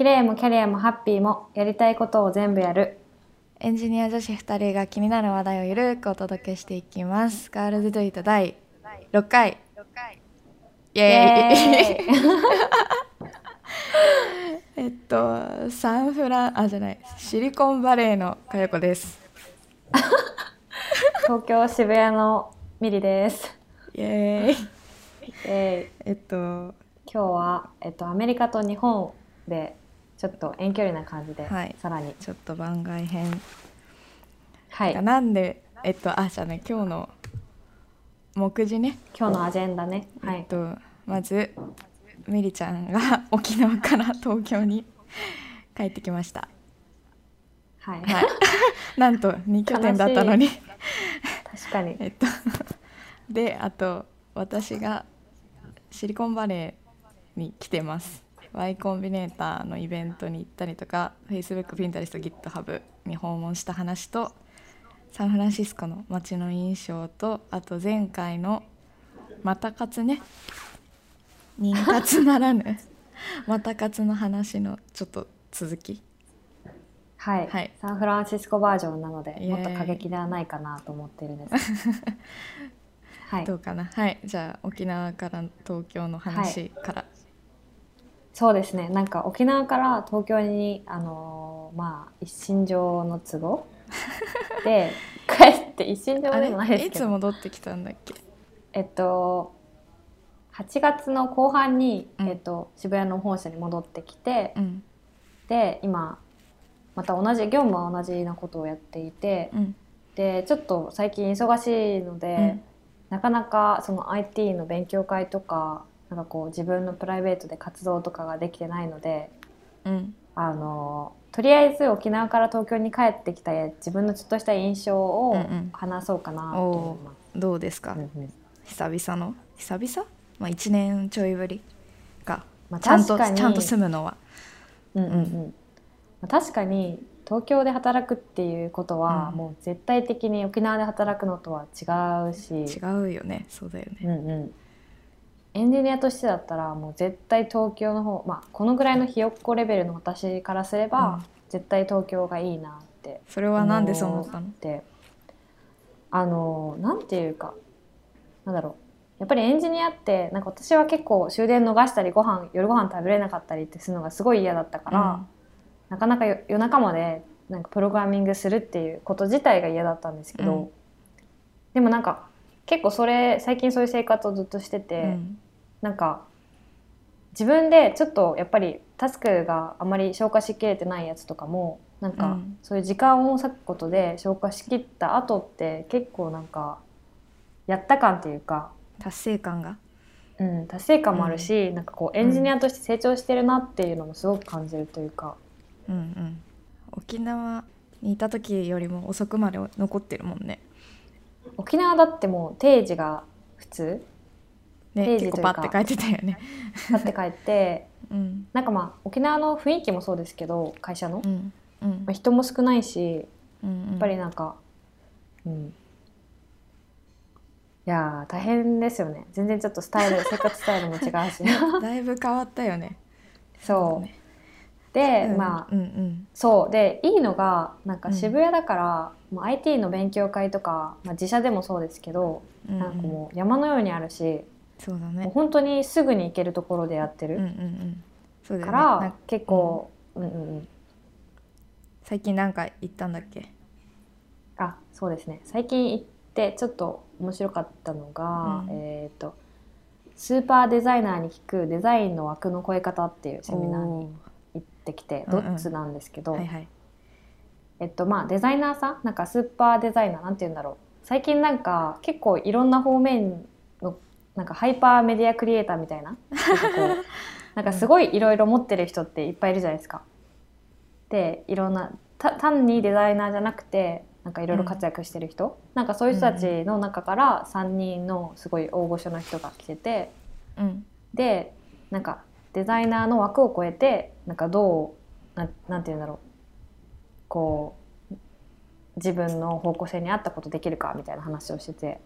綺麗もキャリアもハッピーもやりたいことを全部やる。エンジニア女子2人が気になる話題をゆるくお届けしていきます。ガールズドゥイット第6回。イエーイ。えっと、サンフラン、あ、じゃない、シリコンバレーのかよこです。東京渋谷のミリです、イエーイ。ええっと、ー今日は、えっと、アメリカと日本でちょっと遠距離な感じで、はい。さらに。ちょっと番外編。はい。なんで、えっと、あ、じゃあね、今日の目次ね。今日のアジェンダね。はい。えっと、まず、ミリちゃんが 沖縄から東京に 帰ってきました。はい、はい、なんと2拠点だったのに。確かに。えっとであと私がシリコンバレーに来てます Y コンビネーターのイベントに行ったりとか Facebook、Pinterest、GitHub に訪問した話とサンフランシスコの街の印象とあと前回のまた活ね妊活ならぬ また活の話のちょっと続き。はい、はい。サンフランシスコバージョンなのでもっと過激ではないかなと思ってるんです。はい。どうかな。はい。じゃあ沖縄から東京の話から、そうですね。なんか沖縄から東京にあのーまあ一身上の都合 で帰って一身上あでもないですけど。戻ってきたんだっけ？えっと8月の後半に、うん。えっと、渋谷の本社に戻ってきて、うん。で今また同じ業務は同じなことをやっていてうん。でちょっと最近忙しいので、うん。なかなかその IT の勉強会とかなんかこう自分のプライベートで活動とかができてないのでうん。あのとりあえず沖縄から東京に帰ってきた自分のちょっとした印象をうんうん。話そうかなと思います。どうですか、うんうん。久々の？久々？まあ1年ちょいぶりか。まあ、ちゃんとちゃんと住むのは。うんうん。うん。まあ確かに東京で働くっていうことは、うん。もう絶対的に沖縄で働くのとは違うし。違うよね。そうだよね。うんうん、エンジニアとしてだったらもう絶対東京の方まあこのぐらいのひよっこレベルの私からすれば、うん。絶対東京がいいなってそれはなんでそう思ったの？であのなんていうかなんだろう。やっぱりエンジニアってなんか私は結構終電逃したりご飯夜ご飯食べれなかったりってするのがすごい嫌だったから、なかなか夜夜中までなんかプログラミングするっていうこと自体が嫌だったんですけど、うん。でもなんか結構それ最近そういう生活をずっとしてて、うん。なんか自分でちょっとやっぱりタスクがあまり消化しきれてないやつとかもなんかうん。そういう時間を割くことで消化しきった後って結構なんかやった感っていうか、達成感が。うん、達成感もあるし、なんかこうエンジニアとして成長してるなっていうのもすごく感じるというか。うんうん。沖縄にいた時よりも遅くまで残ってるもんね沖縄だってもう定時が普通。ね定時というか。結構パッて書いてたよね。立って帰って。うん。なんかまあ沖縄の雰囲気もそうですけど会社の、うん。うん。まあ、人も少ないしうんやっぱりなんか、うん、いやー大変ですよね。全然ちょっとスタイル 生活スタイルも違うし。だいぶ変わったよね。そう。ね。で、うん。まあうんうん。そう。でいいのがなんかうん渋谷だから、もう IT の勉強会とか、まあ、自社でもそうですけど、うんうん。なんかもう山のようにあるし、そうだね。本当にすぐに行けるところでやってる、うんうんうん。そうだよから、結構、うん、うんうん最近なんか行ったんだっけ？あそうですね。最近行ってちょっと面白かったのが、うんえっ、とスーパーデザイナーに聞くデザインの枠の超え方っていうセミナーに行ってきてドッツなんですけど、はいはいえっとまあデザイナーさんなんかスーパーデザイナーなんて言うんだろう。最近なんか結構いろんな方面のなんかハイパーメディアクリエイターみたいな。なんかすごいいろいろ持ってる人っていっぱいいるじゃないですか。でいろんなた単にデザイナーじゃなくてなんかいろいろ活躍してる人、なんかそういう人たちの中から3人のすごい大御所の人が来てて。うん。でなんかデザイナーの枠を超えてなんかどうなんなんて言うんだろうこう自分の方向性に合ったことできるかみたいな話をしてて。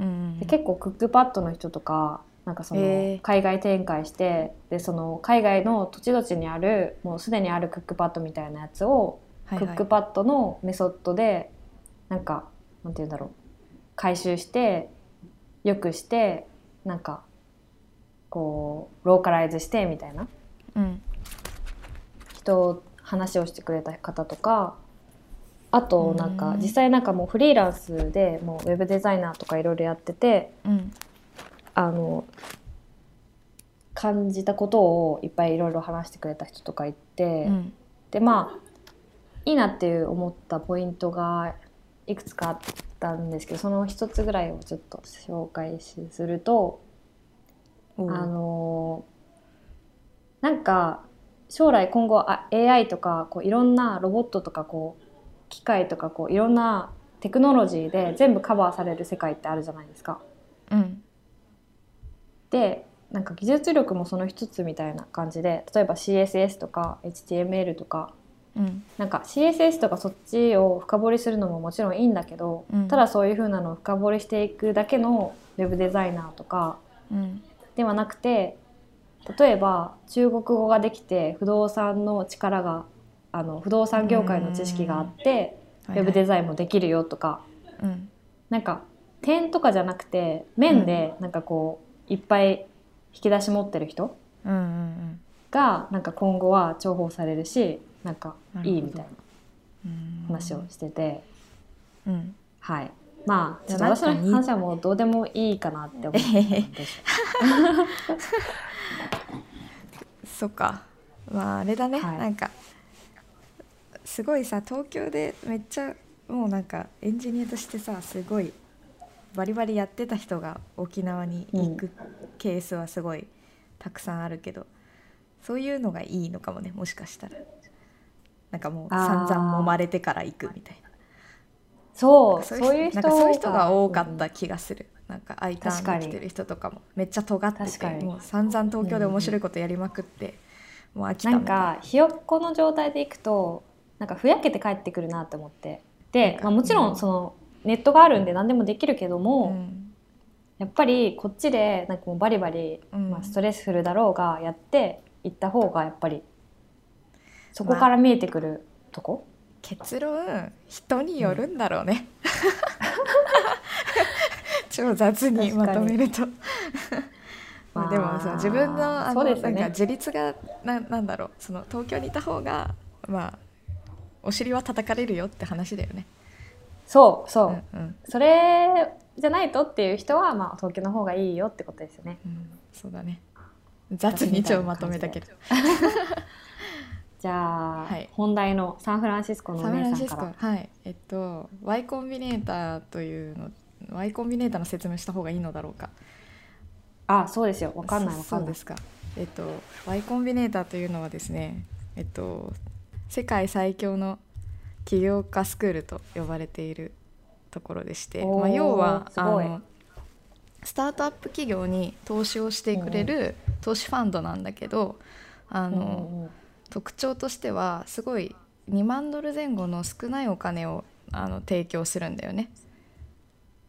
うんで結構クックパッドの人とかなんかその海外展開してでその海外の土地土地にあるもうすでにあるクックパッドみたいなやつをはいはい。クックパッドのメソッドでなんかなんて言うんだろう。回収してよくしてなんかこうローカライズしてみたいな。うん。人話をしてくれた方とかあとなんかうん実際なんかもうフリーランスでもうウェブデザイナーとかいろいろやっててうん。あの感じたことをいっぱいいろいろ話してくれた人とかいて、うん。でまあいいなっていう思ったポイントがいくつかあったんですけどその一つぐらいをちょっと紹介しするとおう。あのなんか将来今後あ AI とかこういろんなロボットとかこう機械とかこういろんなテクノロジーで全部カバーされる世界ってあるじゃないですか。うん。でなんか技術力もその一つみたいな感じで例えば CSS とか HTML とかうん。なんか CSS とかそっちを深掘りするのももちろんいいんだけど、うん。ただそういう風なのを深掘りしていくだけのウェブデザイナーとかうん。ではなくて例えば中国語ができて不動産の力があの不動産業界の知識があってウェブデザインもできるよとか。うん。なんか点とかじゃなくて面でなんかこういっぱい引き出し持ってる人がなんか今後は重宝されるしなんかいいみたいなうん。話をしてて、うん。はい。まあちょっと私の話はもうどうでもいいかなって思って そっか。まああれだね、はい。なんかすごいさ東京でめっちゃもうなんかエンジニアとしてさすごいバリバリやってた人が沖縄に行くケースはすごいたくさんあるけど、そういうのがいいのかもねもしかしたら。なんかもう散々揉まれてから行くみたいな。そう。そういう人なんかそういう人が多かった気がする、なんか I タ確かにーンで来てる人とかもめっちゃ尖っててもう散々東京で面白いことやりまくって、もう飽きたな。んかひよっこの状態でいくとなんかふやけて帰ってくるなって思って。で、まあ、もちろんそのネットがあるんで何でもできるけども、うん。やっぱりこっちでなんかもうバリバリ、うん。まあ、ストレスフルだろうがやっていった方がやっぱりそこから見えてくるとこ、結論人によるんだろうね、超雑にまとめると。まあでもさ自分のあの、ね。なんか自立がななんだろう。その東京にいた方がまあお尻は叩かれるよって話だよね。そうそう、うんうん。それじゃないとっていう人は、まあ、東京の方がいいよってことですよね。うん、そうだね。雑に超まとめたけど。じゃあ、はい。本題のサンフランシスコのおサンフランシス姉さんから。コはい。えっと Y コンビネーターというの Y コンビネーターの説明した方がいいのだろうか。あそうですよ。わかんないわかんない。ですか。えっと Y コンビネーターというのはですねえっと世界最強の起業家スクールと呼ばれているところでして、まあ、要はあのスタートアップ企業に投資をしてくれる投資ファンドなんだけどあの、特徴としてはすごい2万ドル前後の少ないお金をあの提供するんだよね。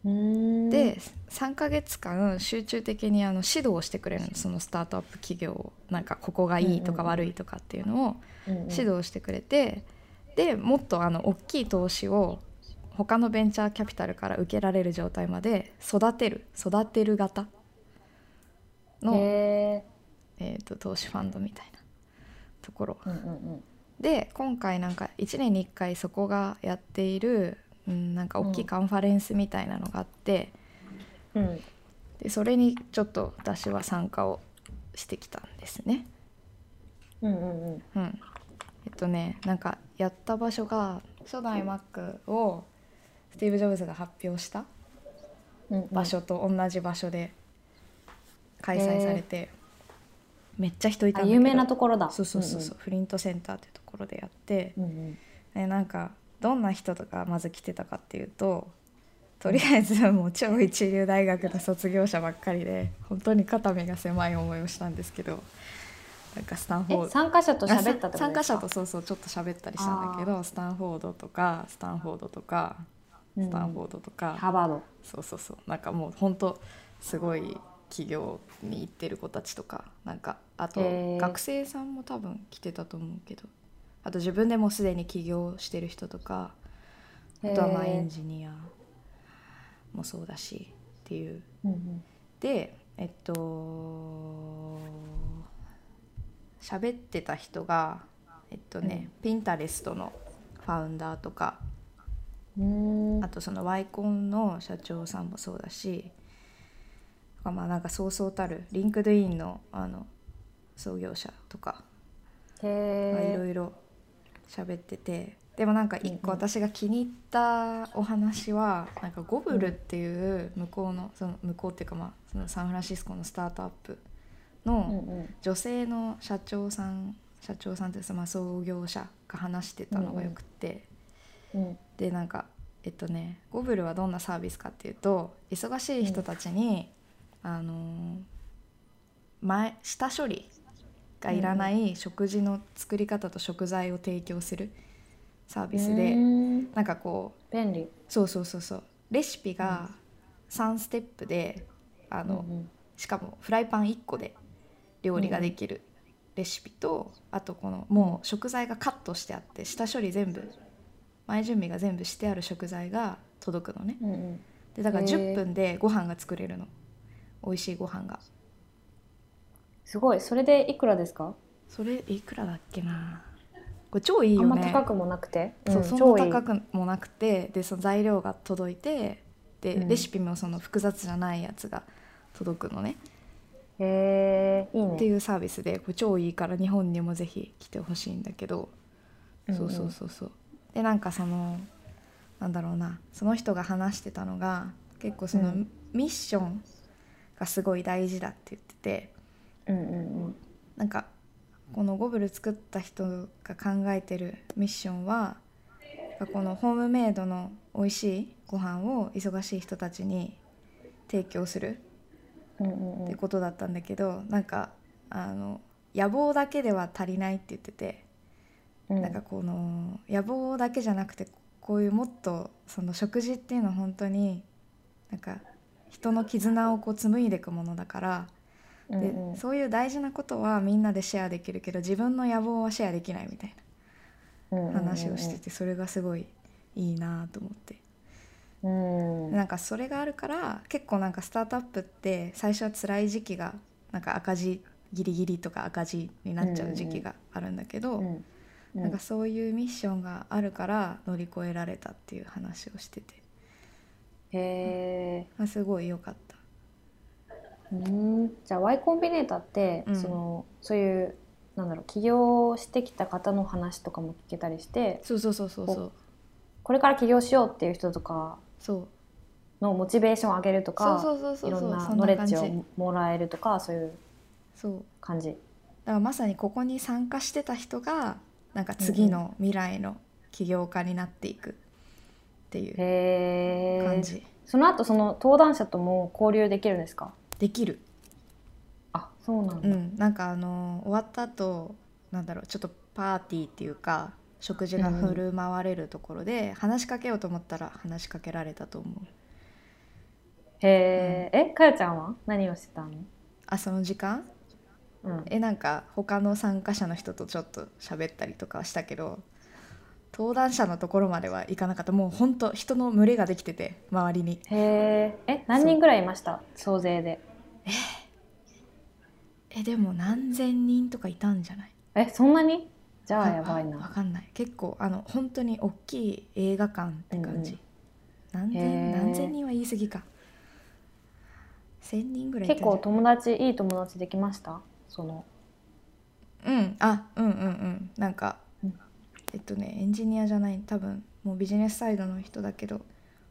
で3ヶ月間集中的にあの指導をしてくれるの。そのスタートアップ企業をなんかここがいいとか悪いとかっていうのを指導してくれて、でもっとあの大きい投資を他のベンチャーキャピタルから受けられる状態まで育てる。育てる型の、へえー、と投資ファンドみたいなところ。で今回なんか1年に1回そこがやっている、うん、なんか大きいカンファレンスみたいなのがあって、うんうんでそれにちょっと私は参加をしてきたんですね。うんうんうんうん、えっとねなんかやった場所が初代 Mac をスティーブ・ジョブズが発表したうんうん。場所と同じ場所で開催されて、めっちゃ人いたんだ有名なところだ。そうそうそうそう、フリントセンターっていうところでやって、うんうん。ね、なんかどんな人とかまず来てたかっていうととりあえずもう超一流大学の卒業者ばっかりで本当に肩身が狭い思いをしたんですけどなんかスタンフォードえ参加者と喋った参加者とそうそうちょっと喋ったりしたんだけどスタンフォードとかスタンフォードとかスタンフォードとか、ハーバード。そうそうそう。なんかもう本当すごい企業に行ってる子たちとかなんかあと学生さんも多分来てたと思うけどあと自分でもうすでに起業してる人とかあとはまあエンジニアもそうだしっていう。うんうん。でえっと喋ってた人がえっとね、ピンタレストのファウンダーとかあとそのワイコンの社長さんもそうだしまあなんかそうそうたる LinkedIn のあの創業者とかまあいろいろ喋っててでもなんか一個私が気に入ったお話はなんか Gobble っていう向こうのその向こうっていうかまあそのサンフランシスコのスタートアップうんのうん。女性の社長さん社長さんっていうかまあ創業者が話してたのがよくって。うんでなんかえっとねゴブルはどんなサービスかっていうと忙しい人たちに、あのー前下処理がいらない食事の作り方と食材を提供するサービスうでー。んなんかこう便利。そうそうそうそう。レシピが3ステップであの、うんうん。しかもフライパン1個で料理ができるレシピと、あとこのもう食材がカットしてあって下処理全部前準備が全部してある食材が届くのね。うんうん。でだからへー。10分でご飯が作れるの。美味しいご飯がすごい。それでいくらですか？それいくらだっけな。これ超いいあよね。んま高くもなくて？そううんそ超いんない高くもなくてでその材料が届いてで、うん。レシピもその複雑じゃないやつが届くのね。へえいいね。っていうサービスでこれ超いいから日本にもぜひ来てほしいんだけど、うんうん。そうそうそうそう。でなんかそのなんだろうな。その人が話してたのが結構その、うん。ミッションがすごい大事だって言っててうんうんうん。なんかこのゴブル作った人が考えてるミッションはこのホームメイドの美味しいご飯を忙しい人たちに提供するってことだったんだけどなんかあの野望だけでは足りないって言ってて、うん。なんかこの野望だけじゃなくてこういうもっとその食事っていうのは本当になんか人の絆をこう紡いでいくものだから、でうんうん。そういう大事なことはみんなでシェアできるけど自分の野望はシェアできないみたいな話をしててそれがすごいいいなと思って。うん。なんかそれがあるから結構なんかスタートアップって最初は辛い時期がなんか赤字ギリギリとか赤字になっちゃう時期があるんだけど、うん。なんかそういうミッションがあるから乗り越えられたっていう話をしてて。へえあすごい良かった。うん。じゃあ Y コンビネーターって、うん。そのそういうなんだろう起業してきた方の話とかも聞けたりしてそうそうそうそうそう。これから起業しようっていう人とかそう。のモチベーションを上げるとかそうそうそうそういろんなノレッジをもらえるとかそういうそう。感じ。だからまさにここに参加してた人がなんか次の未来の起業家になっていくっていう感じ、その後その登壇者とも交流できるんですか？できる。あそうなんだ、うん、なんかあの終わった後なんだろうちょっとパーティーっていうか食事が振る舞われるところで、話しかけようと思ったら話しかけられたと思う。へえ、えかよちゃんは？何をしてたの、あその時間？うん、えなんか他の参加者の人とちょっと喋ったりとかはしたけど登壇者のところまでは行かなかった。もうほんと人の群れができてて周りに。へええ何人ぐらいいました？総勢で。えでも何千人とかいたんじゃない？えそんなに？じゃあやばいわなかんない。結構あの本当に大きい映画館って感じ、うん何へ千ー。何千人は言い過ぎか。千人ぐらい結構友達いい友達できました？その。うん。あうんうんうん。なんか、うんえっとねエンジニアじゃない多分もうビジネスサイドの人だけど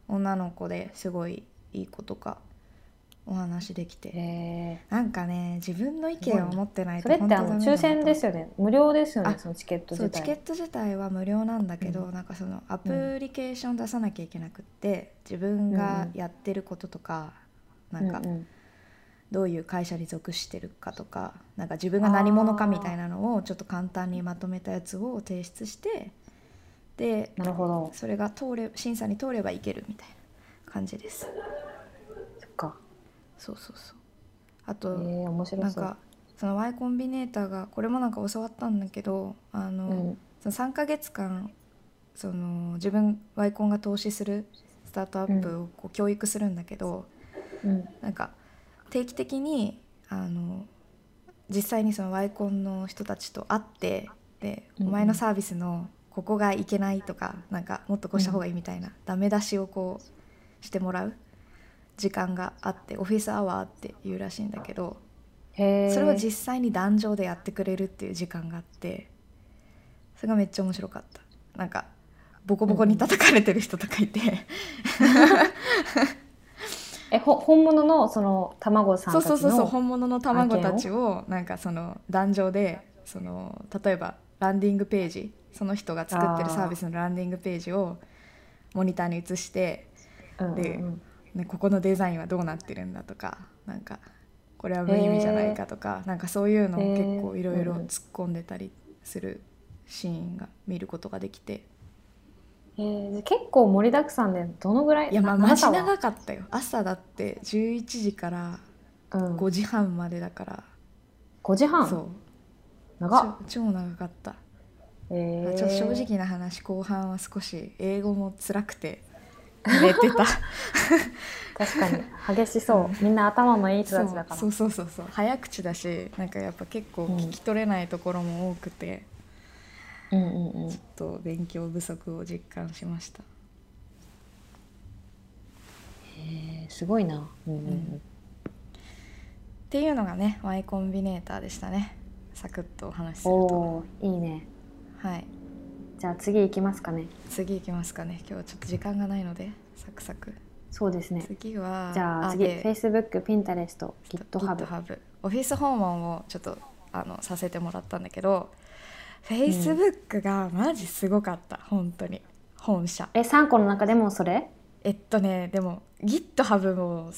女の子ですごいいい子とかお話できて。へなんかね自分の意見を持ってないとそれってあの抽選ですよね。無料ですよねあそのチケットそう自体チケット自体は無料なんだけど、うなんかそのアプリケーション出さなきゃいけなくって自分がやってることとか、なんかうんうんどういう会社に属してるかとかなんか自分が何者かみたいなのをちょっと簡単にまとめたやつを提出してでなるほど。それが通れ審査に通ればいけるみたいな感じです。そっか。そうそうそう。あと、えー、面白なんかその Y コンビネーターがこれもなんか教わったんだけどあの、うん。その3ヶ月間その自分 Y コンが投資するスタートアップをこう教育するんだけど、うん。なんか定期的にあの実際にその Y コンの人たちと会ってで、うんうん。お前のサービスのここがいけないとかなんかもっとこうした方がいいみたいな、ダメ出しをこうしてもらう時間があってオフィスアワーっていうらしいんだけどそれを実際に壇上でやってくれるっていう時間があってそれがめっちゃ面白かった。なんかボコボコに叩かれてる人とかいて、えほ本物のその卵さんそうそうそうそう本物の卵たちをなんかその壇上でその例えばランディングページその人が作ってるサービスのランディングページをモニターに映して、うんうんでうん。ね、ここのデザインはどうなってるんだとかなんかこれは無意味じゃないかとか、なんかそういうのを結構いろいろ突っ込んでたりするシーンが見ることができて、えー、結構盛りだくさんでどのぐらいいやまあなマジ長かったよ。朝だって11時からうん、5時半までだから、5時半？そう。長超長かった。えー、ちょっと正直な話後半は少し英語も辛くて寝てた。確かに。激しそう。みんな頭のいい人たちだから。そうそうそうそう。早口だしなんかやっぱ結構聞き取れないところも多くて、うんうんうん。ちょっと勉強不足を実感しました。えー、すごいな。うんうんうん。っていうのがね Y コンビネーターでしたね。サクッとお話しすると。いいね。はい。じゃあ次行きますかね。次行きますかね。今日はちょっと時間がないのでサクサク。そうですね。次はじゃあ次で Facebook、Pinterest、GitHub GitHub オフィス訪問をちょっとあのさせてもらったんだけど Facebook がマジすごかった本当に。本社。え3個の中でもそれ？えっとねでも GitHub も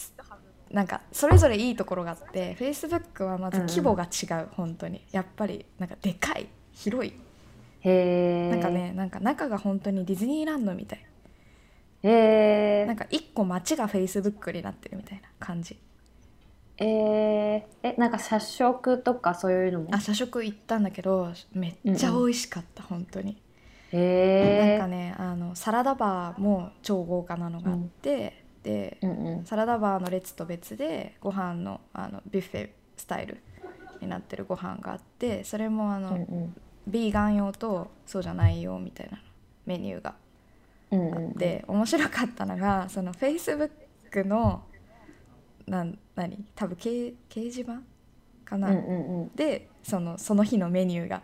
なんかそれぞれいいところがあって Facebook はまず規模が違う、本当に。やっぱりなんかでかい広い。へえなんかねなんか中が本当にディズニーランドみたい。へえなんか一個街が Facebook になってるみたいな感じえー、えなんか社食とかそういうのも？あ社食行ったんだけどめっちゃ美味しかった、本当に。へえなんかねあのサラダバーも超豪華なのがあって、でうんうん。サラダバーの列と別でご飯のあのビュッフェスタイルになってるご飯があってそれもあの、うんうん。ビーガン用とそうじゃない用みたいなメニューがあうんうん。って、面白かったのがその Facebook のなん何？多分掲掲示板かな、うんうんうん。でそのその日のメニューが。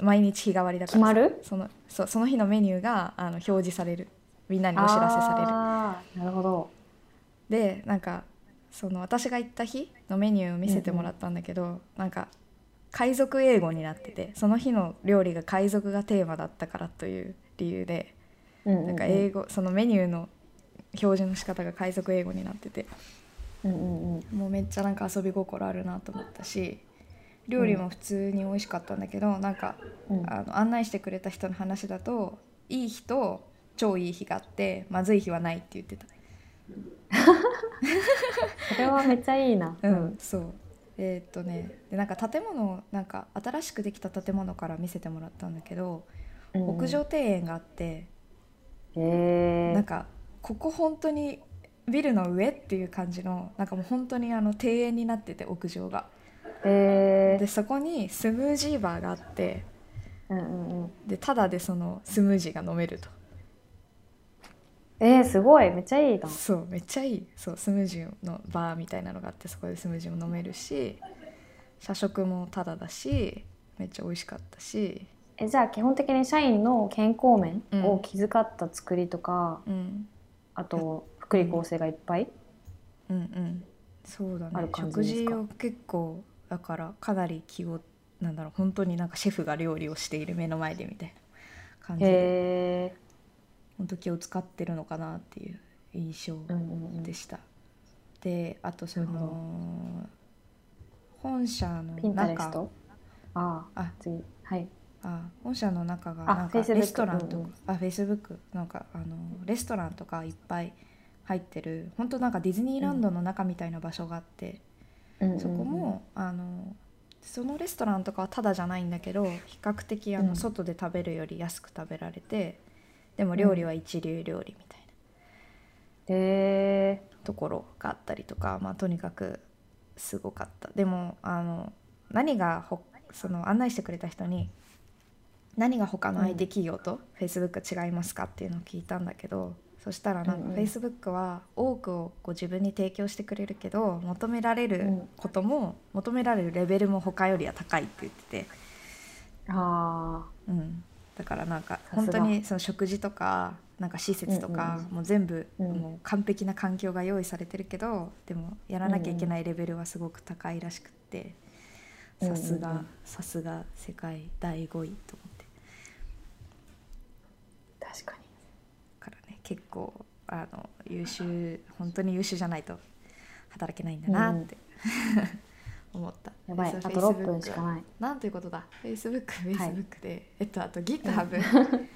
毎日日替わりだから。決まる？そのそうその日のメニューがあの表示される。みんなにお知らせされる。なるほど。でなんかその私が行った日のメニューを見せてもらったんだけど、なんか海賊英語になっててその日の料理が海賊がテーマだったからという理由でうんうんうん。なんか英語そのメニューの表示の仕方が海賊英語になってて。うんうんうん。もうめっちゃなんか遊び心あるなと思ったし料理も普通に美味しかったんだけど、なんかうん。あの案内してくれた人の話だといい日と超いい日があってまずい日はないって言ってた。それはめっちゃいいな。うん、そう。えーっとねでなんか建物なんか新しくできた建物から見せてもらったんだけど、うん。うん屋上庭園があってへえなんかここ本当にビルの上っていう感じのなんかもう本当にあの庭園になってて屋上が。へえでそこにスムージーバーがあってうんうんうん。でタダでそのスムージーが飲めると。えー、すごい。めっちゃいいなそうめっちゃいい。そうスムージーのバーみたいなのがあってそこでスムージーも飲めるし社食もタダだしめっちゃ美味しかったし。えじゃあ基本的に社員の健康面うん。を気遣った作りとか、うんあと福利厚生がいっぱい、うんうん。そうだね。食事を結構だからかなり気をなんだろう本当になんかシェフが料理をしている目の前でみたいな感じで。本当気を使ってるのかなっていう印象うんうんうん。でした、であとその本社の中。ああ次。はいあ本社の中があなんかレストランとか、うんうんあフェイスブックなんかあのレストランとかいっぱい入ってる本当なんかディズニーランドの中みたいな場所があって、そこもあのそのレストランとかはタダじゃないんだけど比較的あの、うん。外で食べるより安く食べられてでも料理は一流料理みたいな。へえところがあったりとか、まあ、とにかくすごかった。でもあの何がほその案内してくれた人に何が他の IT 企業と Facebook 違いますかっていうのを聞いたんだけどそしたらなんか Facebook は多くをこう自分に提供してくれるけど求められることも、求められるレベルも他よりは高いって言ってて、あうん、だからなんか本当にその食事とかなんか施設とか、もう全部、うん。もう完璧な環境が用意されてるけどでもやらなきゃいけないレベルはすごく高いらしくって。さすが、うん。さすが世界第5位と思ってあ確かにだからね結構あの優秀本当に優秀じゃないと働けないんだなって、思った。やばい。あと6 Facebook 分しかない。なんということだ。Facebook、はい。Facebook で、えっとあと GitHub、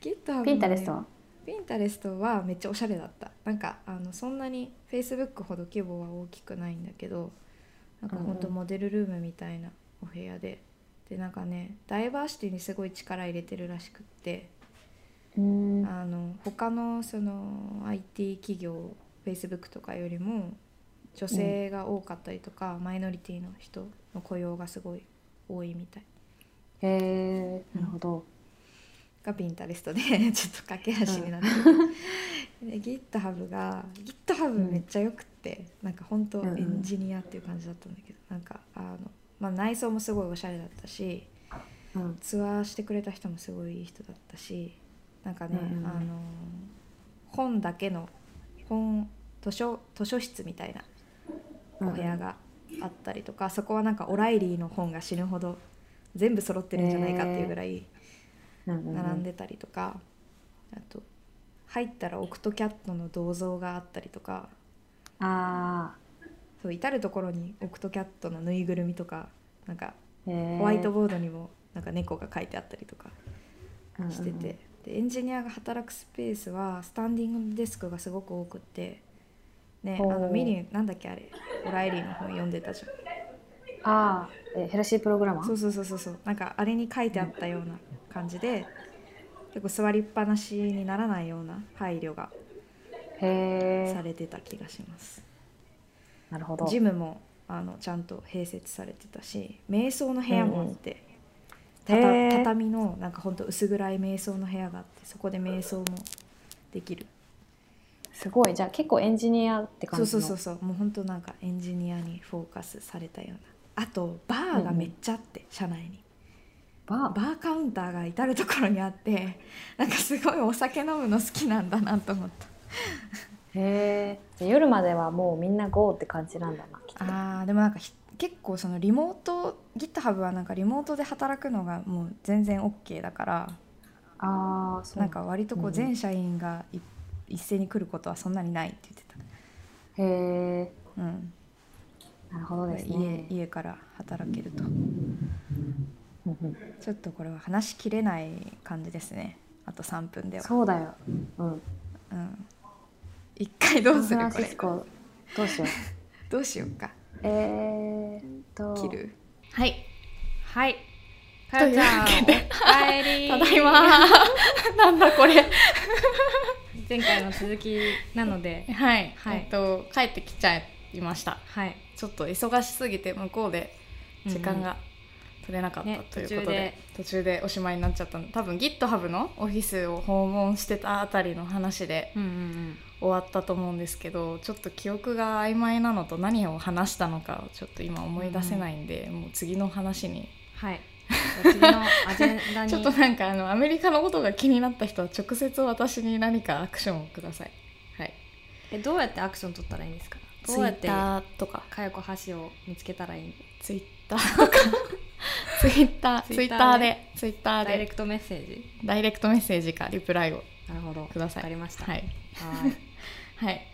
GitHub ピンタレストは？ピンタレストはめっちゃおしゃれだった。なんかあのそんなに Facebook ほど規模は大きくないんだけどなんかほんとうん。うんモデルルームみたいなお部屋で。でなんかねダイバーシティにすごい力入れてるらしくって。うんあの他のその IT 企業 Facebook とかよりも女性が多かったりとか、マイノリティの人の雇用がすごい多いみたい。へえなるほど。がピンタレストで ちょっと駆け足になって。る、で GitHub が GitHub めっちゃよくって、なんか本当うんうん。エンジニアっていう感じだったんだけど、なんかあの、まあ、内装もすごいおしゃれだったしうん。ツアーしてくれた人もすごいいい人だったしなんかね、うんうんあの本だけの本図書図書室みたいなお部屋があったりとか、そこはなんかオライリーの本が死ぬほど全部揃ってるんじゃないかっていうぐらい並んでたりとか、あと入ったらオクトキャットの銅像があったりとかあそう至る所にオクトキャットのぬいぐるみとかなんかホワイトボードにもなんか猫が書いてあったりとかしてて、でエンジニアが働くスペースはスタンディングデスクがすごく多くって、ね、あのミリなんだっけあれオライリーの本読んでたじゃん。ああえヘルシープログラマー？そうそうそうそうそう。なんかあれに書いてあったような感じで、結構座りっぱなしにならないような配慮がされてた気がします。なるほど。ジムもあのちゃんと併設されてたし瞑想の部屋もあって、畳のなんかほんと薄暗い瞑想の部屋があってそこで瞑想もできる。すごい。じゃあ結構エンジニアって感じの？そうそうそうそう。もうほんとなんかエンジニアにフォーカスされたような。あとバーがめっちゃあって、社内に。バー？バーカウンターが至る所にあってなんかすごいお酒飲むの好きなんだなと思った。へえ夜まではもうみんな GO って感じなんだなきっと。あーでもなんかひ結構そのリモート GitHub はなんかリモートで働くのがもう全然 OK だからああそう。なんか割とこううん全社員がい一斉に来ることはそんなにないって言ってへえた、うん。なるほどですね。家家から働けると。うんうん。ちょっとこれは話しきれない感じですね。あと3分では。そうだよ。うん。うん。一回どうするこれ。どうしよう。どうしようかえーっと。切る？はい。はい。かよちゃん、おかえり。ただいま。なんだこれ。前回の続きなので、はい、はい。えっと帰ってきちゃいました。はい。ちょっと忙しすぎて向こうで時間が取れなかったねということで,、途中でおしまいになっちゃったの多分 GitHub のオフィスを訪問してたあたりの話でうんうんうん。終わったと思うんですけどちょっと記憶が曖昧なのと何を話したのかをちょっと今思い出せないんで、もう次の話にはい。じゃあ次のアジェンダに。ちょっとなんかあのアメリカのことが気になった人は直接私に何かアクションをくださいはいえどうやってアクション取ったらいいんですか？どうやって Twitter とか。かよこ橋を見つけたらいい。ツイッターとか。ツイッター。ツイッターで。ツイッターで。ダイレクトメッセージ？ダイレクトメッセージかリプライをなるほど。ください。わかりました。はい。はい。はい。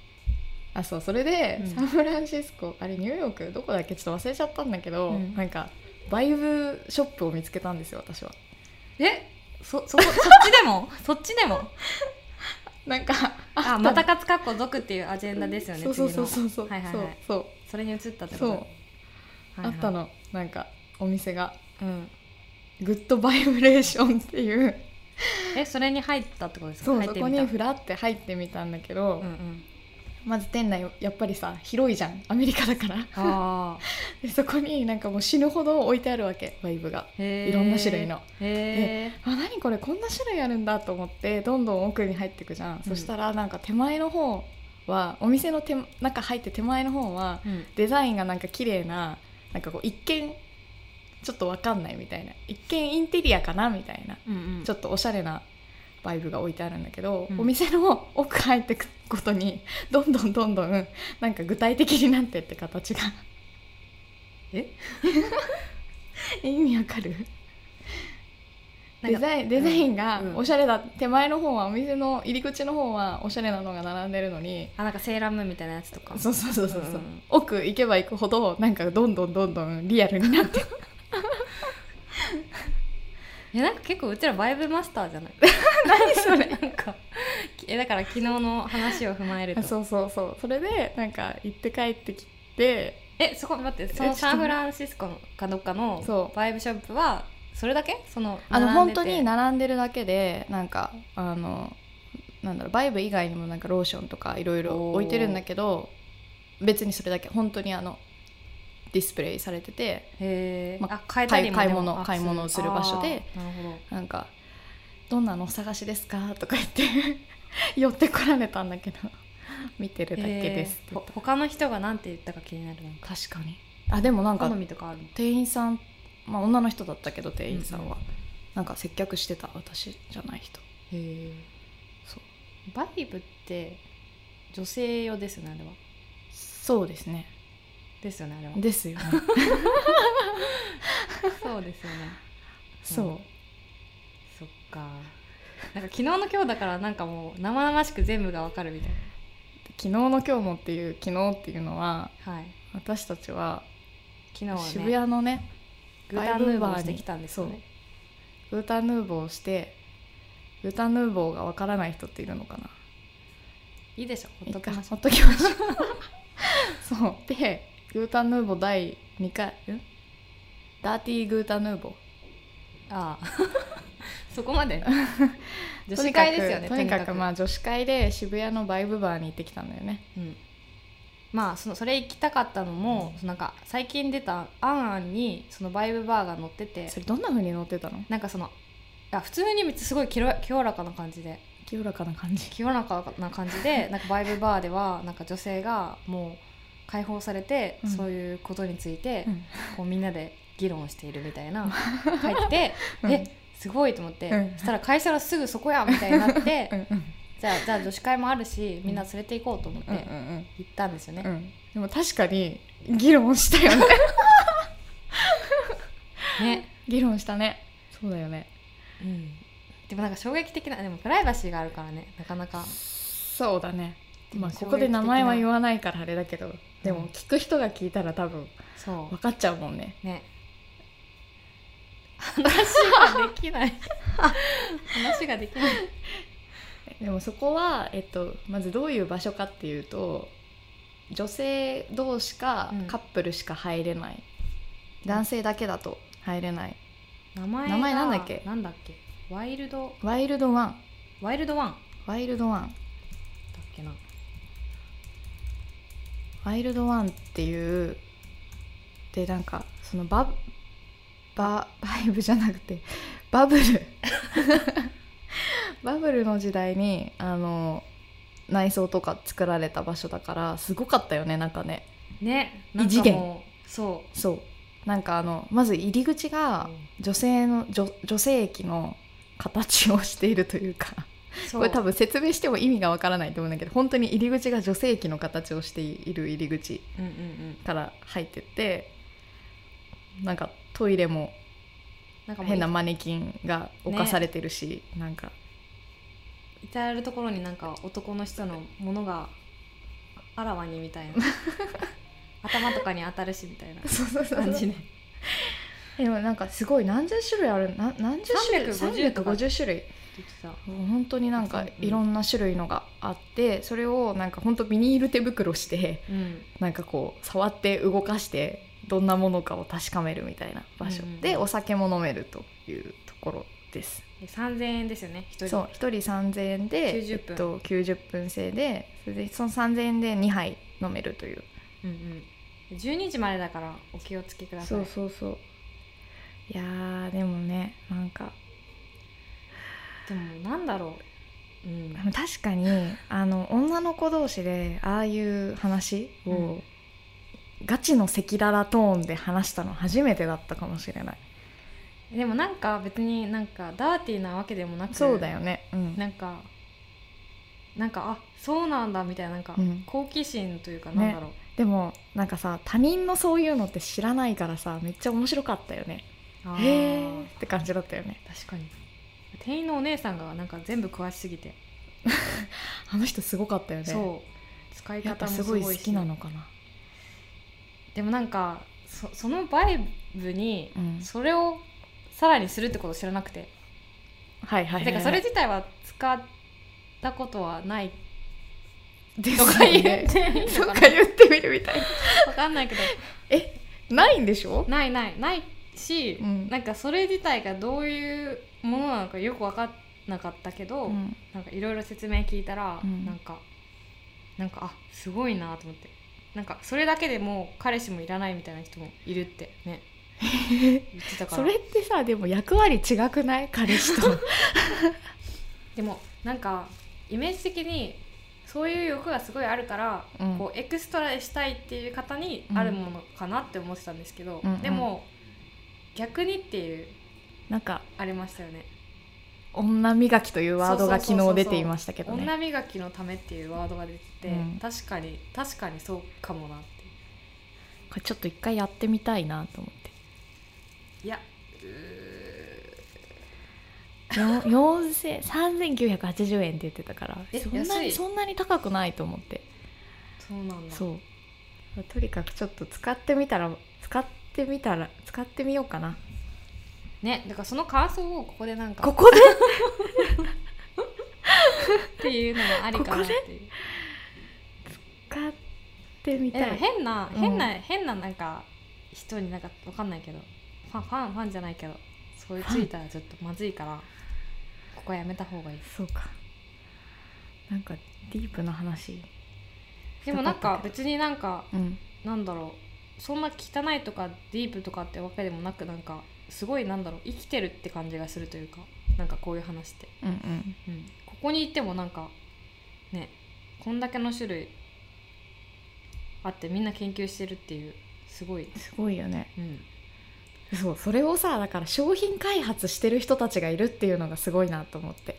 あそう。それで、うん。サンフランシスコあれニューヨーク？どこだっけ？ちょっと忘れちゃったんだけど、うん。なんかバイブショップを見つけたんですよ私は。え、そそこそっちでも？そっちでも？なんかあまたかつかっこ族っていうアジェンダですよねそうそうそうそうはいはいはい。そうそれに移ったってこと？そう、はいはい。あったの。なんかお店が。うん。グッドバイブレーションっていう。えそれに入ったってことですか？そうそこにフラって入ってみたんだけど、うんうんまず店内やっぱりさ広いじゃん。アメリカだから。あ でそこになんかもう死ぬほど置いてあるわけ。バイブが。いろんな種類の。へえあ何これこんな種類あるんだと思ってどんどん奥に入っていくじゃん、うん。そしたらなんか手前の方はお店の手中入って手前の方はうん。デザインがなんか綺麗ななんかこう一見ちょっとわかんないみたいな。一見インテリアかなみたいな。うんうん。ちょっとおしゃれなバイブが置いてあるんだけど、うん。お店の奥入ってくことにどんどんどんどんなんか具体的になってって形が。え？意味わかる？デザインデザインがうんおしゃれだ、手前の方はお店の入り口の方はおしゃれなのが並んでるのにあなんかセーラームーンみたいなやつとか。そうそうそうそう。うん奥行けば行くほどなんかどんどんどんどんリアルになって。いやなんか結構うちらバイブマスターじゃない？何それ。なんか。えだから昨日の話を踏まえると。そうそうそう。それでなんか行って帰ってきて。えそこ待ってそのサンフランシスコのかどっかのそう。バイブショップはそれだけ？そのあの本当に並んでるだけでなんかあのなんだろうバイブ以外にもなんかローションとかいろいろ置いてるんだけど別にそれだけ。本当にあのディスプレイされてて。へえ、まあ買い物買い物をする場所で。なるほど。なんか「どんなのお探しですか?」とか言って 寄ってこられたんだけど 見てるだけです。ってへーほ他の人がなんて言ったか気になるなんか確かに。あでもなんか好みとかあるの？店員さん、まあ、女の人だったけど店員さんは、うん。なんか接客してた私じゃない人。へえそう。バイブって女性用ですよねあれは？そうですね。ですよねあれは。ですよね。そうですよね。そう、か。なんか昨日の今日だからなんかもう生々しく全部がわかるみたい昨日の今日もっていう昨日っていうのはなはい。私たちは昨日はね渋谷のねグータンヌーボーしてきたんですよね。グータンヌーボーをしてグータンヌーボーがわからない人っているのかな。いいでしょほっときましょほっときましょう。そう。でグータンヌーボー第2回ん？ダーティーグータンヌーボー。うああそこまで？女子会ですよねとにかくまあ女子会で渋谷のバイブバーに行ってきたんだよね。うん、まあそのそれ行きたかったのも、そのなんか最近出た「あんあん」にそのバイブバーが載ってて。それどんな風に乗ってたの？なんかそのあ普通にすごい清らかな感じで。清らかな感じ。清らかな感じで なんかバイブバーではなんか女性がもう解放されて、うん。そういうことについて、うん。こうみんなで議論しているみたいな書いてて、うん。えすごいと思って、うん。そしたら会社のすぐそこやみたいになって、うんうんじゃあじゃあ女子会もあるしみんな連れて行こうと思って行ったんですよね。うん。うんでも確かに議論したよね。ね。議論したね。そうだよね。うん、でもなんか衝撃的なでもプライバシーがあるからねなかなか。そうだね。まあここで名前は言わないからあれだけどでも聞く人が聞いたら多分そ分かっちゃうもんね。うね話ができない。話ができない。でもそこは、えっと、まずどういう場所かっていうと女性同士かうん。カップルしか入れない、男性だけだと入れない。名前が名前なんだっけ？なんだっけ？ワイルド。ワイルドワン。ワイルドワン。だっワイルドワン。けな。ワイルドワンっていうでなんかそのバババイブじゃなくてバブル。バブルの時代にあの内装とか作られた場所だからすごかったよねなんかねね異次元。かもうそそう。なんかあのまず入り口が女性の女女性器の形をしているというか。うそう。これ多分説明しても意味がわからないと思うんだけど本当に入り口が女性器の形をしている入り口うんうんうんから入ってってなんかトイレもなんかもう変なマネキンが置かされてるし、なんか。至る所になんか男の人のものがあらわにみたいな。頭とかに当たるしみたいなそうそうそう感じででもなんかすごい何十種類あるな何十種類？350とか。350種類。本当になんかう。んいろんな種類のがあってそれをなんか本当ビニール手袋してうん。なんかこう触って動かしてどんなものかを確かめるみたいな場所、でお酒も飲めるというところです。で3000円ですよね一人。そう1人3000円で90分。えっと、90分制でそれでその3000円で2杯飲めるという。うんうん。12時までだからお気をつけください。そうそうそう。いやーでもねなんか。でもなんだろう。うん。確かにあの女の子同士でああいう話を、うんガチの赤裸々トーンで話したの初めてだったかもしれない。でもなんか別になんかダーティーなわけでもなくそうだよね。うん。なんかなんかあそうなんだみたいななんかうん。好奇心というかね。なんだろう、でもなんかさ他人のそういうのって知らないからさめっちゃ面白かったよね。あへえーって感じだったよね。確かに。店員のお姉さんがなんか全部詳しすぎて、あの人すごかったよね。そう。使い方もすごい好きなのかなでもなんかそそのバイブにうん。それをさらにするってことを知らなくて、はいはいはい、てかそれ自体は使ったことはないですとよか言っねて。いいとのかなか言ってみるみたいな。わかんないけど。えないんでしょ？ないない。ないし、うん。なんかそれ自体がどういうものなのかよく分かんなかったけど、うん。なんかいろいろ説明聞いたら、うん。なんかなんかあすごいなと思ってなんかそれだけでもう彼氏もいらないみたいな人もいるってね。言ってたから。それってさでも役割違くない？彼氏と。でもなんかイメージ的にそういう欲がすごいあるから、うん。こうエクストラでしたいっていう方にあるものかなって思ってたんですけど、うんうん。でも逆にっていうなんかありましたよね女磨きというワードが昨日出ていましたけどね。女磨きのためっていうワードが出てて、うん。確かに確かにそうかもなって。これちょっと一回やってみたいなと思って。いやよ4000 3980円って言ってたからえそんなにそんなに高くないと思って。そうなんだ。そう。とにかくちょっと使ってみたら使ってみたら使ってみようかなねだからその感想をここでなんかここで？っていうのもありかなっていう。使ってみたい。変なうん。変な、変ななんか人になんかわかんないけどファンファンファンじゃないけどそういうついたらちょっとまずいからここはやめた方がいい。そうか。なんかディープな話。でもなんか別になんかうん。なんだろう。そんな汚いとかディープとかってわけでもなくなんかすごいなんだろう生きてるって感じがするというかなんかこういう話って、うんうん。うん、ここにいてもなんかねこんだけの種類あってみんな研究してるっていうすごい、すごいよね。うん、そうそれをさだから商品開発してる人たちがいるっていうのがすごいなと思って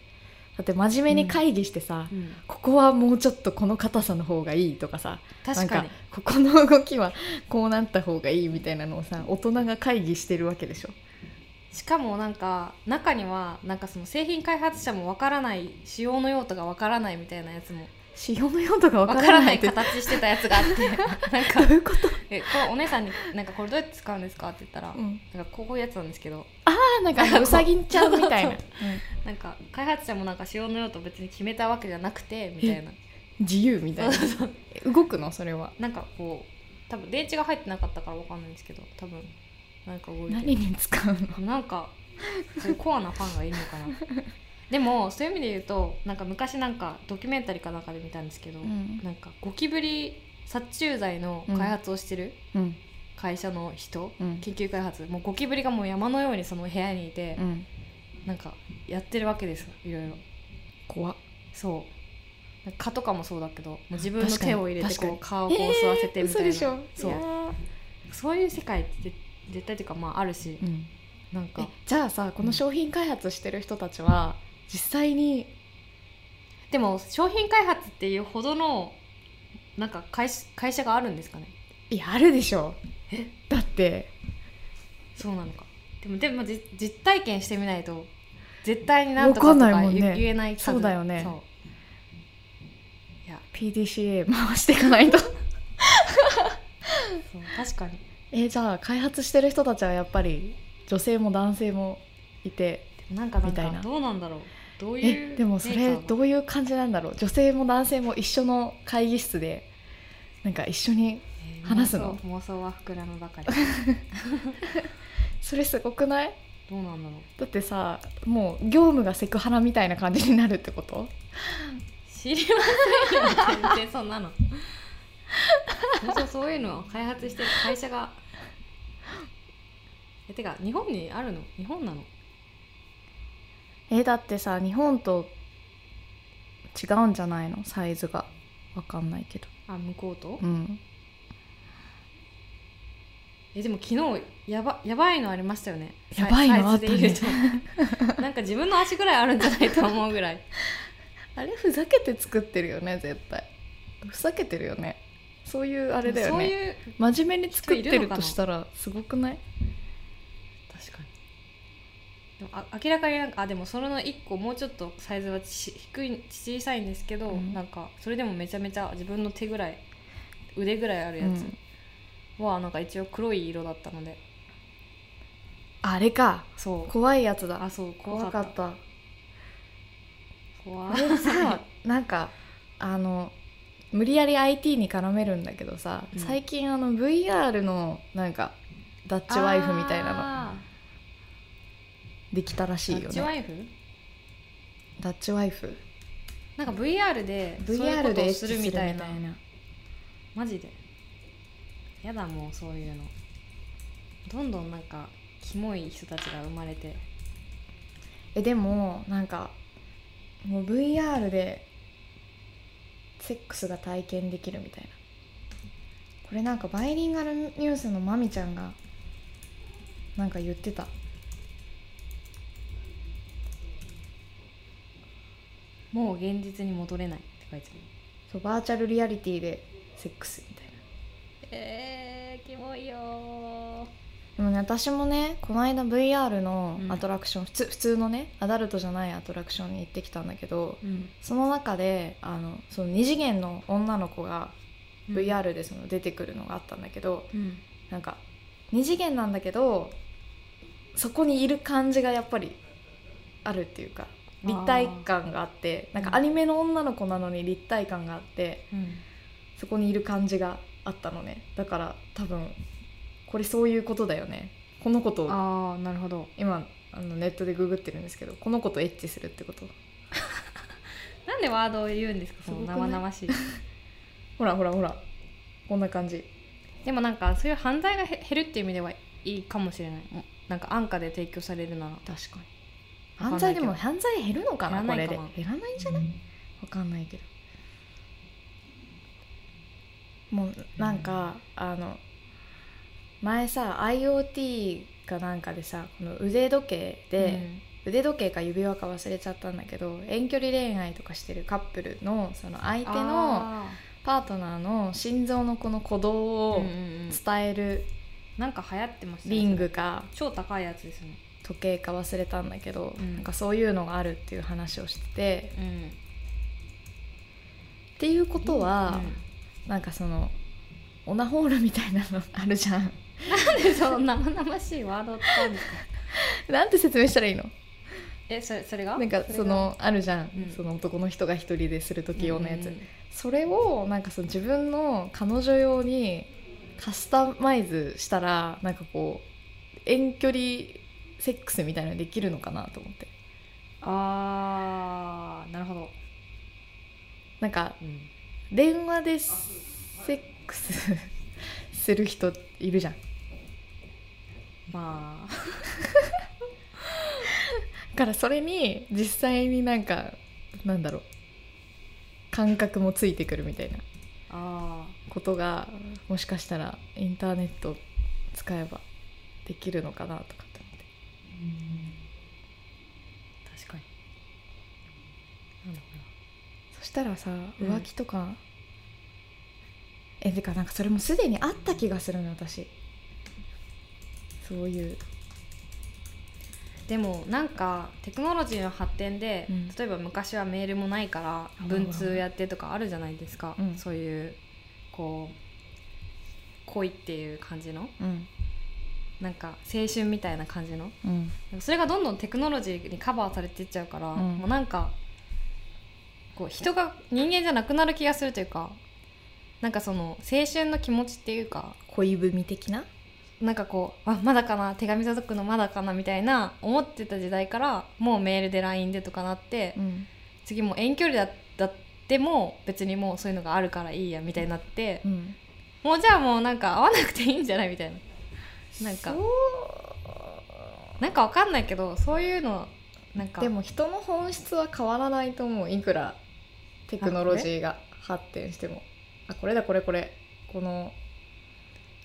だって真面目に会議してさ、ここはもうちょっとこの硬さの方がいいとかさ確かここの動きはこうなった方がいいみたいなのをさ大人が会議してるわけでしょ。しかもなんか中にはなんかその製品開発者もわからない仕様の用途がわからないみたいなやつも使用の用途がわかわかららない形してたやつがあって。なんどかういうこと、えこれお姉さんになんかこれどうやって使うんですかって言ったら、うん、なんかこういうやつなんですけど。ああなんか うさぎんちゃんみたいな、なんか開発者もなんか仕様の用途別に決めたわけじゃなくてみたいな。うん自由みたいな。動くの？それは。なんかこう多分電池が入ってなかったからわかんないんですけど多分なんか動いて何に使うの？なんかそういうコアなファンがいるのかな でもそういう意味で言うとなんか昔なんかドキュメンタリーかなんかで見たんですけど、うん。なんかゴキブリ殺虫剤の開発をしてるうん。会社の人、うん。研究開発もうゴキブリがもう山のようにその部屋にいて、うん。なんかやってるわけですよいろいろ。怖っ。そう。蚊とかもそうだけどもう自分の手を入れてこう蚊をこう吸わせてみたいな、嘘でしょ。そう。そういう世界って絶対というかまああるし、うん。なんか。えじゃあさこの商品開発してる人たちは実際に。でも商品開発っていうほどのなんか会社会社があるんですかね？いやあるでしょ。だって。そうなのか。でもでもじ実体験してみないと絶対になんとかわとかかんないもんね。言言えない数。そうだよね。いや。PDCA 回していかないと。そう確かに。えじゃあ開発してる人たちはやっぱり女性も男性もいてなんかみたいな。かどうなんだろう。どういうえでもそれどういう感じなんだろう。女性も男性も一緒の会議室でなんか一緒にえー話すの？妄想妄想は膨らむばかり。それすごくない？どうなんだろう。だってさもう業務がセクハラみたいな感じになるってこと？知りませんよ。全然そんなの。そうそういうのを開発してる会社が。えてか日本にあるの？日本なの？えだってさ日本と違うんじゃないの？サイズが。わかんないけど。あ向こうと？うん。えでも昨日やばやばいのありましたよね。やばいの？あったね。なんか自分の足ぐらいあるんじゃないと思うぐらい。あれふざけて作ってるよね絶対。ふざけてるよね。そういうあれだよね。そういう真面目に作ってるとしたらすごくない？でもあ明らかになんかあでもそれの1個もうちょっとサイズはち低い小さいんですけど、うん。なんかそれでもめちゃめちゃ自分の手ぐらい腕ぐらいあるやつはなんか一応黒い色だったので。あれか。そう。怖いやつだ。あそう怖怖かった。た怖あれさ なんかあの無理やり IT に絡めるんだけどさ、うん。最近あの VR のなんかダッチワイフみたいなの。あできたらしーいよね。ダッチワイフ？ダッチワイフ。なんか VR でそういうことをするみたいな。マジで？やだもうそういうの。どんどんなんかキモい人たちが生まれて。えでもなんかもう VR でセックスが体験できるみたいな。これなんかバイリンガルニュースのまみちゃんがなんか言ってたもう現実に戻れないって書いてある。そうバーチャルリアリティでセックスみたいな。えー、キモいよ。でもね私もねこの間 VR のうん。アトラクション、普通普通のねアダルトじゃないアトラクションに行ってきたんだけどうん。その中であのその2次元の女の子が VR でその出てくるのがあったんだけど、うん。なんか2次元なんだけどそこにいる感じがやっぱりあるっていうか立体感があってなんかアニメの女の子なのに立体感があってうん。そこにいる感じがあったのね。だから多分これそういうことだよね。この子とああなるほど。今あのネットでググってるんですけどこの子とエッチするってこと。なんでワードを言うんですか？その生々しい。ほらほらほら。こんな感じ。でもなんかそういう犯罪がへ減るっていう意味ではいいかもしれない。なんか安価で提供されるなら。確かに犯罪でも犯罪減るのかなこれで。減らないんじゃない？わかんないけど。もうなんか、あの前さ IoT かなんかでさこの腕時計で、腕時計か指輪か忘れちゃったんだけど遠距離恋愛とかしてるカップルのその相手のあパートナーの心臓のこの鼓動ーをうんうんうん。伝えるなんか流行ってましたね。リングか。超高いやつですよね時計か忘れたんだけど、うん。なんかそういうのがあるっていう話をしてて。うん。っていうことは、なんかそのオナホールみたいなのあるじゃん。なんでその生々しいワードを使うんですか？なんて説明したらいいの？えそれそれが？なんかそのあるじゃん、うん。その男の人が一人でする時用のやつ、うんうん。それをなんかその自分の彼女用にカスタマイズしたらなんかこう遠距離セックスみたいなのできるのかなと思って。あーなるほど、なんかうん、電話でセックス する人いるじゃん。まあ。だからそれに実際になんかなんだろう感覚もついてくるみたいな。あことがもしかしたらインターネット使えばできるのかなとか確かに。なんだこそしたらさうん。浮気とか、えてかなんかそれもすでにあった気がするの私。そういう。れはでもなんかテクノロジーの発展で、うん。例えば昔はメールもないからあ文通やってとかあるじゃないですか、うん。そういうこう恋っていう感じの。うんなんか青春みたいな感じの。うん。それがどんどんテクノロジーにカバーされていっちゃうから、うん。もうなんかこう人が人間じゃなくなる気がするというかなんかその青春の気持ちっていうか恋文的な？なんかこうあまだかな手紙届くのまだかなみたいな思ってた時代からもうメールで LINE でとかなって、うん。次もう遠距離だだっても別にもうそういうのがあるからいいやみたいになって、うん。もうじゃあもうなんか会わなくていいんじゃない？みたいななんか。なんかわかんないけどそういうのなんか。でも人の本質は変わらないと思う。いくらテクノロジーが発展しても。あこれだこれこれ。この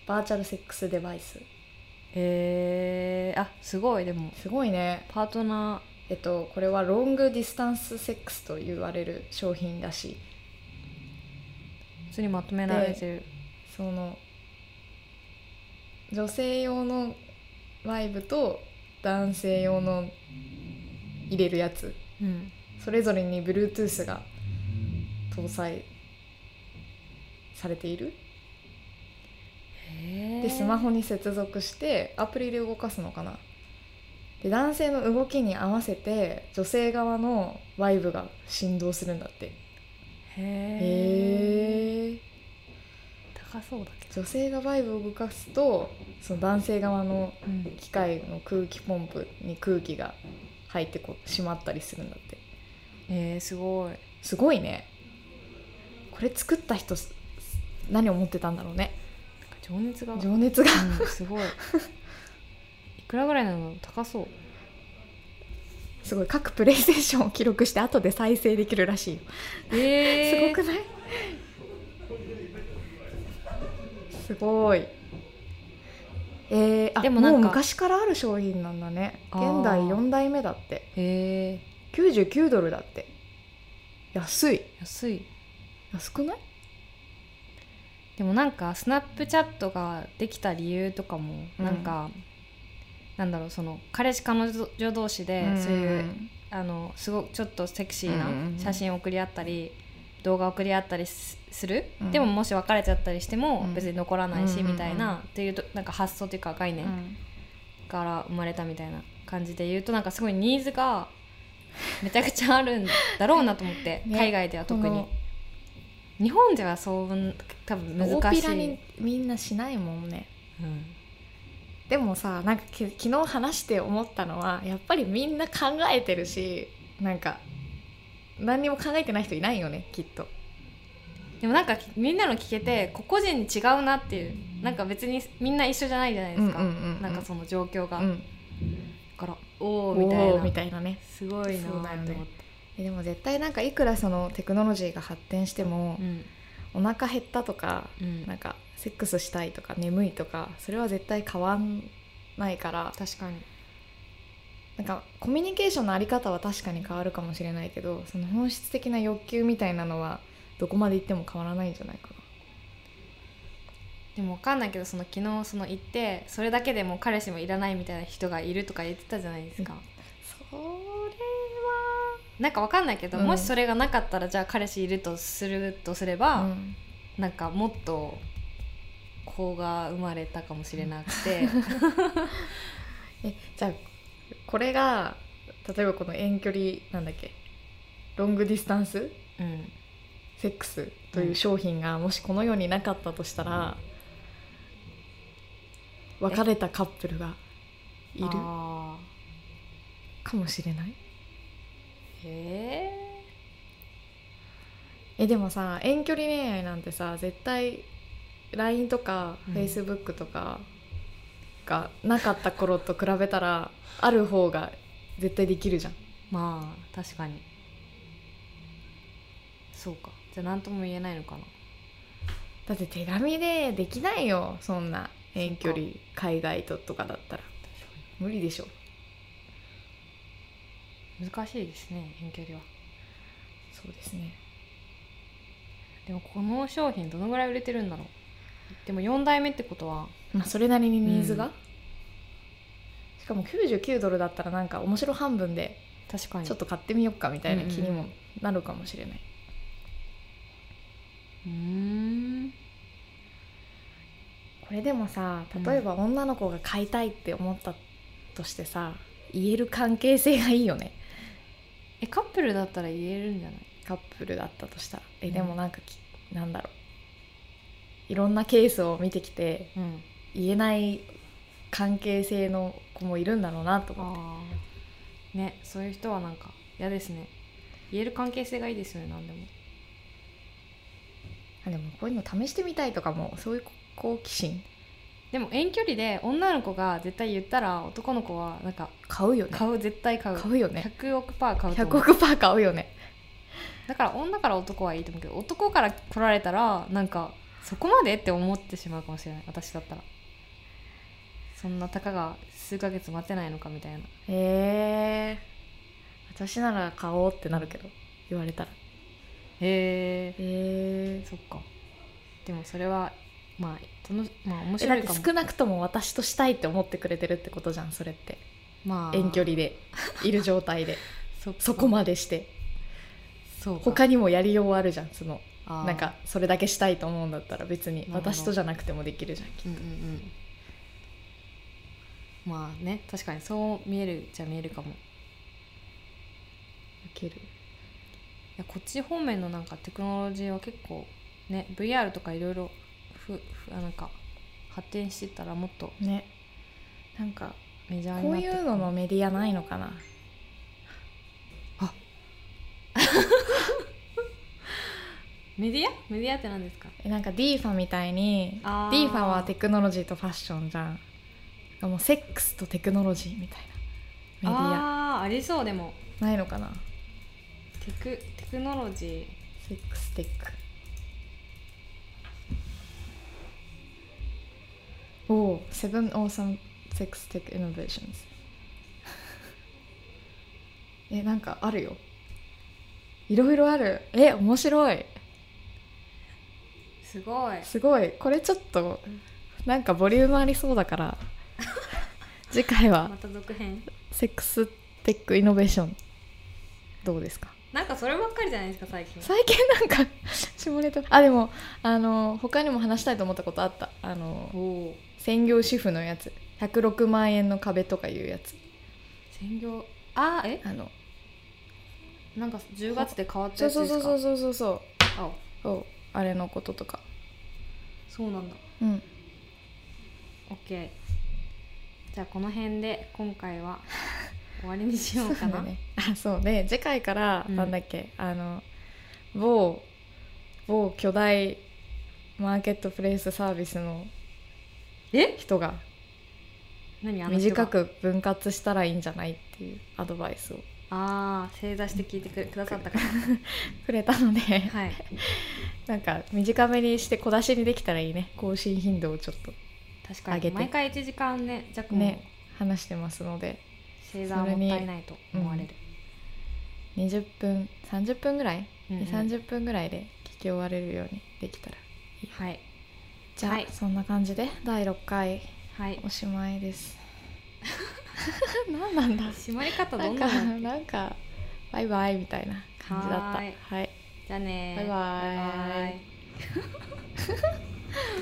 バーチャルセックスデバイス。えー、あすごいでも。すごいね。パートナえっとこれはロングディスタンスセックスと言われる商品らし普通にまとめられてる。その女性用のライブと男性用の入れるやつ。うん。それぞれに Bluetooth が搭載されている。でスマホに接続してアプリで動かすのかな。で男性の動きに合わせて女性側のワイブが振動するんだって。へえ高そうだけ女性がワイブを動かすとその男性側のど、うん、機械の空気ポンプに空気が入ってこう閉まったりするんだって。えー、すごい。すごいね。これ作った人す何を思ってたんだろうね。情熱が、うん、情熱が。すごい。いくらぐらいなの？高そう。すごい。各プレイステーションを記録して後で再生できるらしいよ。え すごくない？すごい。えー、あでもなんか昔からある商品なんだね。現代4代目だって。へえ99ドルだって。安い。安い。安くない？でもなんかスナップチャットができた理由とかもうん。なんか、なんだろうその彼氏彼女同士でそういう、あのすごくちょっとセクシーうんうんうん。な写真を送り合ったり、動画を送り合ったりすする、うん。でももし別れちゃったりしてもうん。別に残らないし、みたいなっていうとなんか発想というか概念うん。から生まれたみたいな感じで言うとなんかすごいニーズが めちゃくちゃあるんだろうなと思って、ね。海外では特に。日本ではそう多分難しい。みんなしないもんね。うん。でもさなんかき昨日話して思ったのはやっぱりみんな考えてるしなんか何にも考えてない人いないよねきっと。でもなんかみんなの聞けて個々人違うなっていうなんか別にみんな一緒じゃないじゃないですか、うんうんうんうん。なんかその状況が、だうん。からおおおみたいな。ーみたいなね。すごいなと思って、えでも絶対なんかいくらそのテクノロジーが発展してもう、ん。お腹減ったとかうん。なんかセックスしたいとか眠いとかそれは絶対変わんないから確かになんかコミュニケーションのあり方は確かに変わるかもしれないけどその本質的な欲求みたいなのはどこまで行っても変わらないんじゃないかな。でも分かんないけどその昨日その行ってそれだけでもう彼氏もいらないみたいな人がいるとか言ってたじゃないですか、それは。なんか分かんないけど、うん。もしそれがなかったらじゃあ彼氏いるとするとすれば、うん。なんかもっと子が生まれたかもしれなくて。えじゃあこれが例えばこの遠距離なんだっけ？ロングディスタンス？うん。セックス？という商品がもしこの世になかったとしたら、別れたカップルがいるあかもしれない？ー。へえでもさ遠距離恋愛なんてさ絶対 LINE とかうん。Facebook とかがなかった頃と比べたらある方が絶対できるじゃん。ーまあ確かに。そうか。じゃあ何とも言えないのかな。だって手紙でできないよそんな遠距離海外ととかだったら。無理でしょ。難しいですね遠距離は。そうですね。でもこの商品どのぐらい売れてるんだろうでも4代目ってことはまあそれなりにニーズが、うん。しかも99ドルだったらなんか面白半分で確かに。ちょっと買ってみようかみたいな気にもなるかもしれない、うーん。これでもさ例えば女の子が買いたいって思ったとしてさ言える関係性がいいよね。えカップルだったら言えるんじゃない？カップルだったとしたら。えうんでもなんかき、なんだろういろんなケースを見てきてうん。言えない関係性の子もいるんだろうなと思って。ねそういう人はなんか嫌ですね。言える関係性がいいですよね何でも。あでもこういうの試してみたいとかもそういう好奇心。でも遠距離で女の子が絶対言ったら男の子はなんか買うよね。買う絶対買う。買うよね。100億パー買うと思100う億パー買うよね。だから女から男はいいと思うけど男から来られたらなんかそこまでって思ってしまうかもしれない。私だったら。そんなたかが数ヶ月待てないのかみたいな。へえ私なら買おうってなるけど言われたら。へえへえそっか。でもそれはまあ楽しまあ面白いかも。少なくとも私としたいって思ってくれてるってことじゃんそれって。まあ。遠距離で。いる状態で。そそこまでして。そうか。他にもやりようあるじゃんそのなんかそれだけしたいと思うんだったら別に私とじゃなくてもできるじゃんうんうんうん。まあね確かにそう見えるじゃ見えるかも。いいける。やこっち方面のなんかテクノロジーは結構ね VR とかいろいろふふなんか発展してったらもっとね。なんかメジャーにこうなってくいうののメディアないのかな メディア？メディアって何ですか？えなんか DFA みたいにあー。DFA はテクノロジーとファッションじゃん。もうセックスとテクノロジーみたいな。メディア。あーありそうでも。ないのかな？テクテクノロジセックステック。おお Seven Awesome Sex Tech Innovations えなんかあるよ。いろいろある。え面白い。ーすごい。すごい。これちょっとなんかボリュームありそうだから 次回はまた続編。 Sex Tech Innovation どうですか？なんかそればっかりじゃないですか最近。最近なんか 下ネタ。あでもあの他にも話したいと思ったことあった。あの専業主婦のやつ。106万円の壁とかいうやつ。専業？あーえ？あのなんか10月で変わったやつですか？そうそうそうそうそう。あ。そうあれのこととか。そうなんだ。うん。OK じゃあこの辺で今回は終わりにしようかな。そうだね。あそうで次回からうん。なんだっけ、あの某某巨大マーケットプレイスサービスのえ？人が何？あの人が？短く分割したらいいんじゃない？っていうアドバイスをああ正座して聞いてくくださったから くれたので。はい。なんか短めにして小出しにできたらいいね。更新頻度をちょっと確か上げて。に毎回1時間ね弱もね話してますので。正座はもったいないと思われる、20分30分ぐらい、うんうん。2 3 0分ぐらいで聞き終われるようにできたらはい。じゃあ、はい。そんな感じで第6回はい。おしまいです 何なんだ。締まり方どなんんかどんなんかバイバイみたいな感じだった。はーい。はい。じゃあねバイバイ。バイバイ